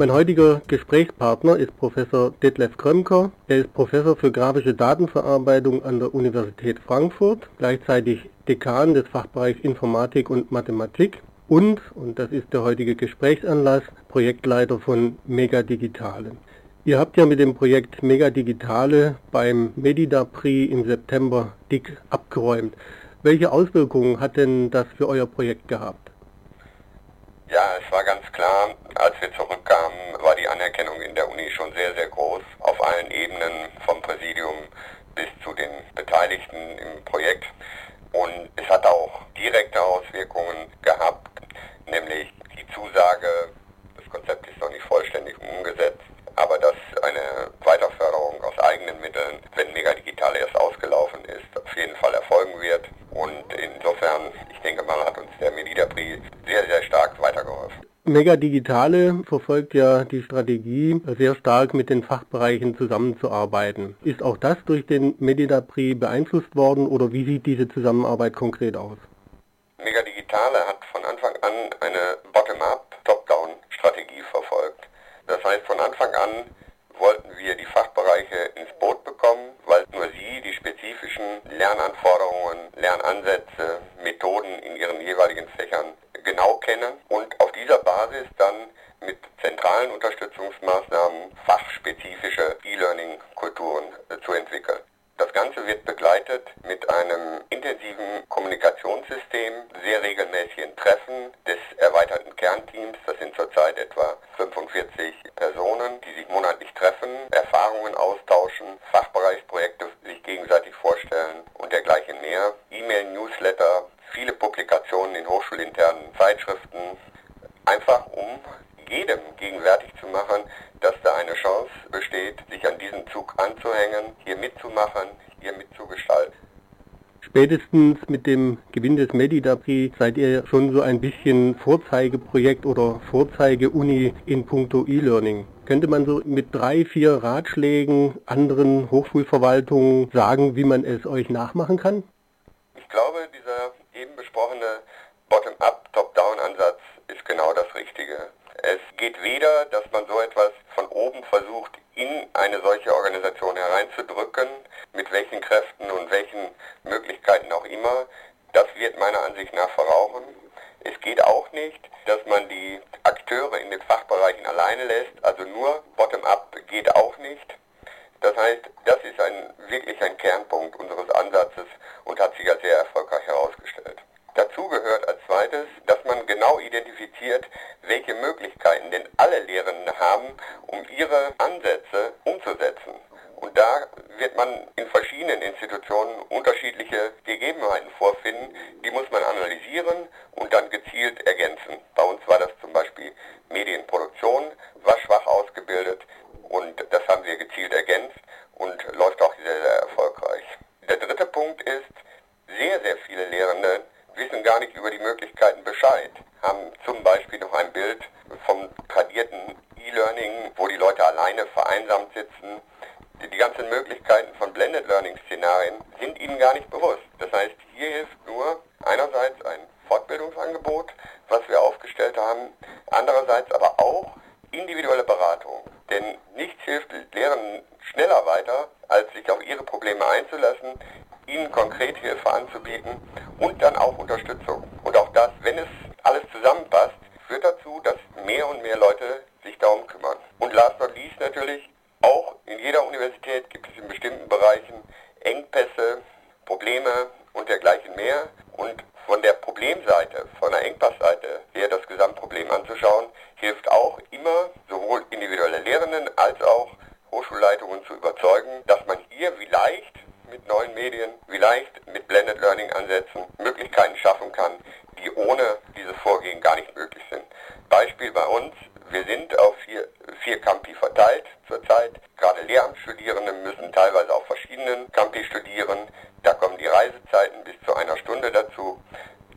Mein heutiger Gesprächspartner ist Professor Detlef Krömker. Er ist Professor für grafische Datenverarbeitung an der Universität Frankfurt, gleichzeitig Dekan des Fachbereichs Informatik und Mathematik und, und das ist der heutige Gesprächsanlass, Projektleiter von Mega Digitale. Ihr habt ja mit dem Projekt Mega Digitale beim Medida Prix im September dick abgeräumt. Welche Auswirkungen hat denn das für euer Projekt gehabt? Ja, es war ganz klar, als wir zurückkamen, war die Anerkennung in der Uni schon sehr, sehr groß, auf allen Ebenen, vom Präsidium bis zu den Beteiligten im Projekt. Und es hat auch direkte Auswirkungen gehabt, nämlich die Zusage, das Konzept ist noch nicht vollständig umgesetzt, aber dass eine Weiterförderung aus eigenen Mitteln, wenn Mega Digital erst ausgelaufen ist, auf jeden Fall erfolgen wird. Und insofern, ich denke mal, hat uns der Medida Prix sehr, sehr stark weitergeholfen. Mega Digitale verfolgt ja die Strategie, sehr stark mit den Fachbereichen zusammenzuarbeiten. Ist auch das durch den Medida Prix beeinflusst worden oder wie sieht diese Zusammenarbeit konkret aus? Mega Digitale hat von Anfang an eine Bottom-up, Top-down-Strategie verfolgt. Das heißt, von Anfang an wollten wir die Fachbereiche ins Boot bekommen, weil nur sie die spezifischen Lernanforderungen, Lernansätze, Methoden in ihren jeweiligen Fächern genau kennen und auf dieser Basis dann mit zentralen Unterstützungsmaßnahmen fachspezifische E-Learning-Kulturen äh, zu entwickeln. Das Ganze wird begleitet mit einem intensiven Kommunikationssystem, sehr regelmäßigen Treffen des erweiterten Kernteams. Das sind zurzeit etwa 45 Personen, die sich monatlich treffen, Erfahrungen austauschen, Fachbereichsprojekte sich gegenseitig vorstellen und dergleichen mehr. E-Mail, Newsletter, viele Publikationen in hochschulinternen Zeitschriften, einfach um jedem gegenwärtig zu machen, dass da eine Chance besteht, sich an diesen Zug anzuhängen, hier mitzumachen, hier mitzugestalten. Spätestens mit dem Gewinn des Medida-Prix seid ihr schon so ein bisschen Vorzeigeprojekt oder Vorzeige-Uni in puncto E-Learning. Könnte man so mit drei, vier Ratschlägen anderen Hochschulverwaltungen sagen, wie man es euch nachmachen kann? Ich glaube, dieser eben besprochene Bottom-up, Top-down-Ansatz ist Richtige. Es geht weder, dass man so etwas von oben versucht, in eine solche Organisation hereinzudrücken, mit welchen Kräften und welchen Möglichkeiten auch immer. Das wird meiner Ansicht nach verrauchen. Es geht auch nicht, dass man die Akteure in den Fachbereichen alleine lässt, also nur bottom-up geht auch nicht. Das heißt, das ist ein, wirklich ein Kernpunkt unseres Ansatzes und hat sich als sehr erfolgreich herausgestellt. Dazu gehört als zweites, dass man genau identifiziert, welche Möglichkeiten denn alle Lehrenden haben, um ihre Ansätze umzusetzen. Und da wird man in verschiedenen Institutionen unterschiedliche Gegebenheiten vorfinden. Die muss man analysieren und dann gezielt ergänzen. Bei uns war das zum Beispiel Medienproduktion, war schwach ausgebildet und das haben wir gezielt ergänzt und läuft auch sehr, sehr erfolgreich. Der dritte Punkt ist, sehr, sehr viele Lehrende wissen gar nicht über die Möglichkeiten Bescheid, haben zum Beispiel noch ein Bild vom tradierten E-Learning, wo die Leute alleine vereinsamt sitzen. Die ganzen Möglichkeiten von Blended Learning Szenarien sind ihnen gar nicht bewusst. Das heißt, hier hilft nur einerseits ein Fortbildungsangebot, was wir aufgestellt haben, andererseits aber auch individuelle Beratung. Denn nichts hilft Lehrern schneller weiter, als sich auf ihre Probleme einzulassen, ihnen konkret Hilfe anzubieten und dann auch Unterstützung. Und auch das, wenn es alles zusammenpasst, führt dazu, dass mehr und mehr Leute sich darum kümmern. Und last not least natürlich, auch in jeder Universität gibt es in bestimmten Bereichen Engpässe, Probleme und dergleichen mehr. Und von der Problemseite, von der Engpassseite her das Gesamtproblem anzuschauen, hilft auch immer sowohl individuelle Lehrenden als auch Hochschulleitungen zu überzeugen, dass man hier vielleicht mit neuen Medien, vielleicht mit Blended Learning Ansätzen Möglichkeiten schaffen kann, die ohne dieses Vorgehen gar nicht möglich sind. Beispiel bei uns, wir sind auf vier, vier Campi verteilt zurzeit. Gerade Lehramtsstudierende müssen teilweise auf verschiedenen Campi studieren. Da kommen die Reisezeiten bis zu einer Stunde dazu.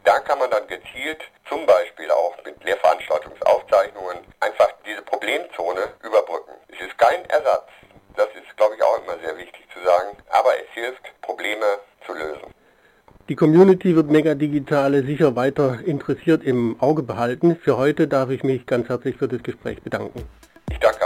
Da kann man dann gezielt, zum Beispiel auch mit Lehrveranstaltungsaufzeichnungen, einfach diese Problemzone überbrücken. Es ist kein Ersatz. Das ist, glaube ich, auch immer sehr wichtig zu sagen. Aber es hilft, Probleme zu lösen. Die Community wird Mega Digitale sicher weiter interessiert im Auge behalten. Für heute darf ich mich ganz herzlich für das Gespräch bedanken. Ich danke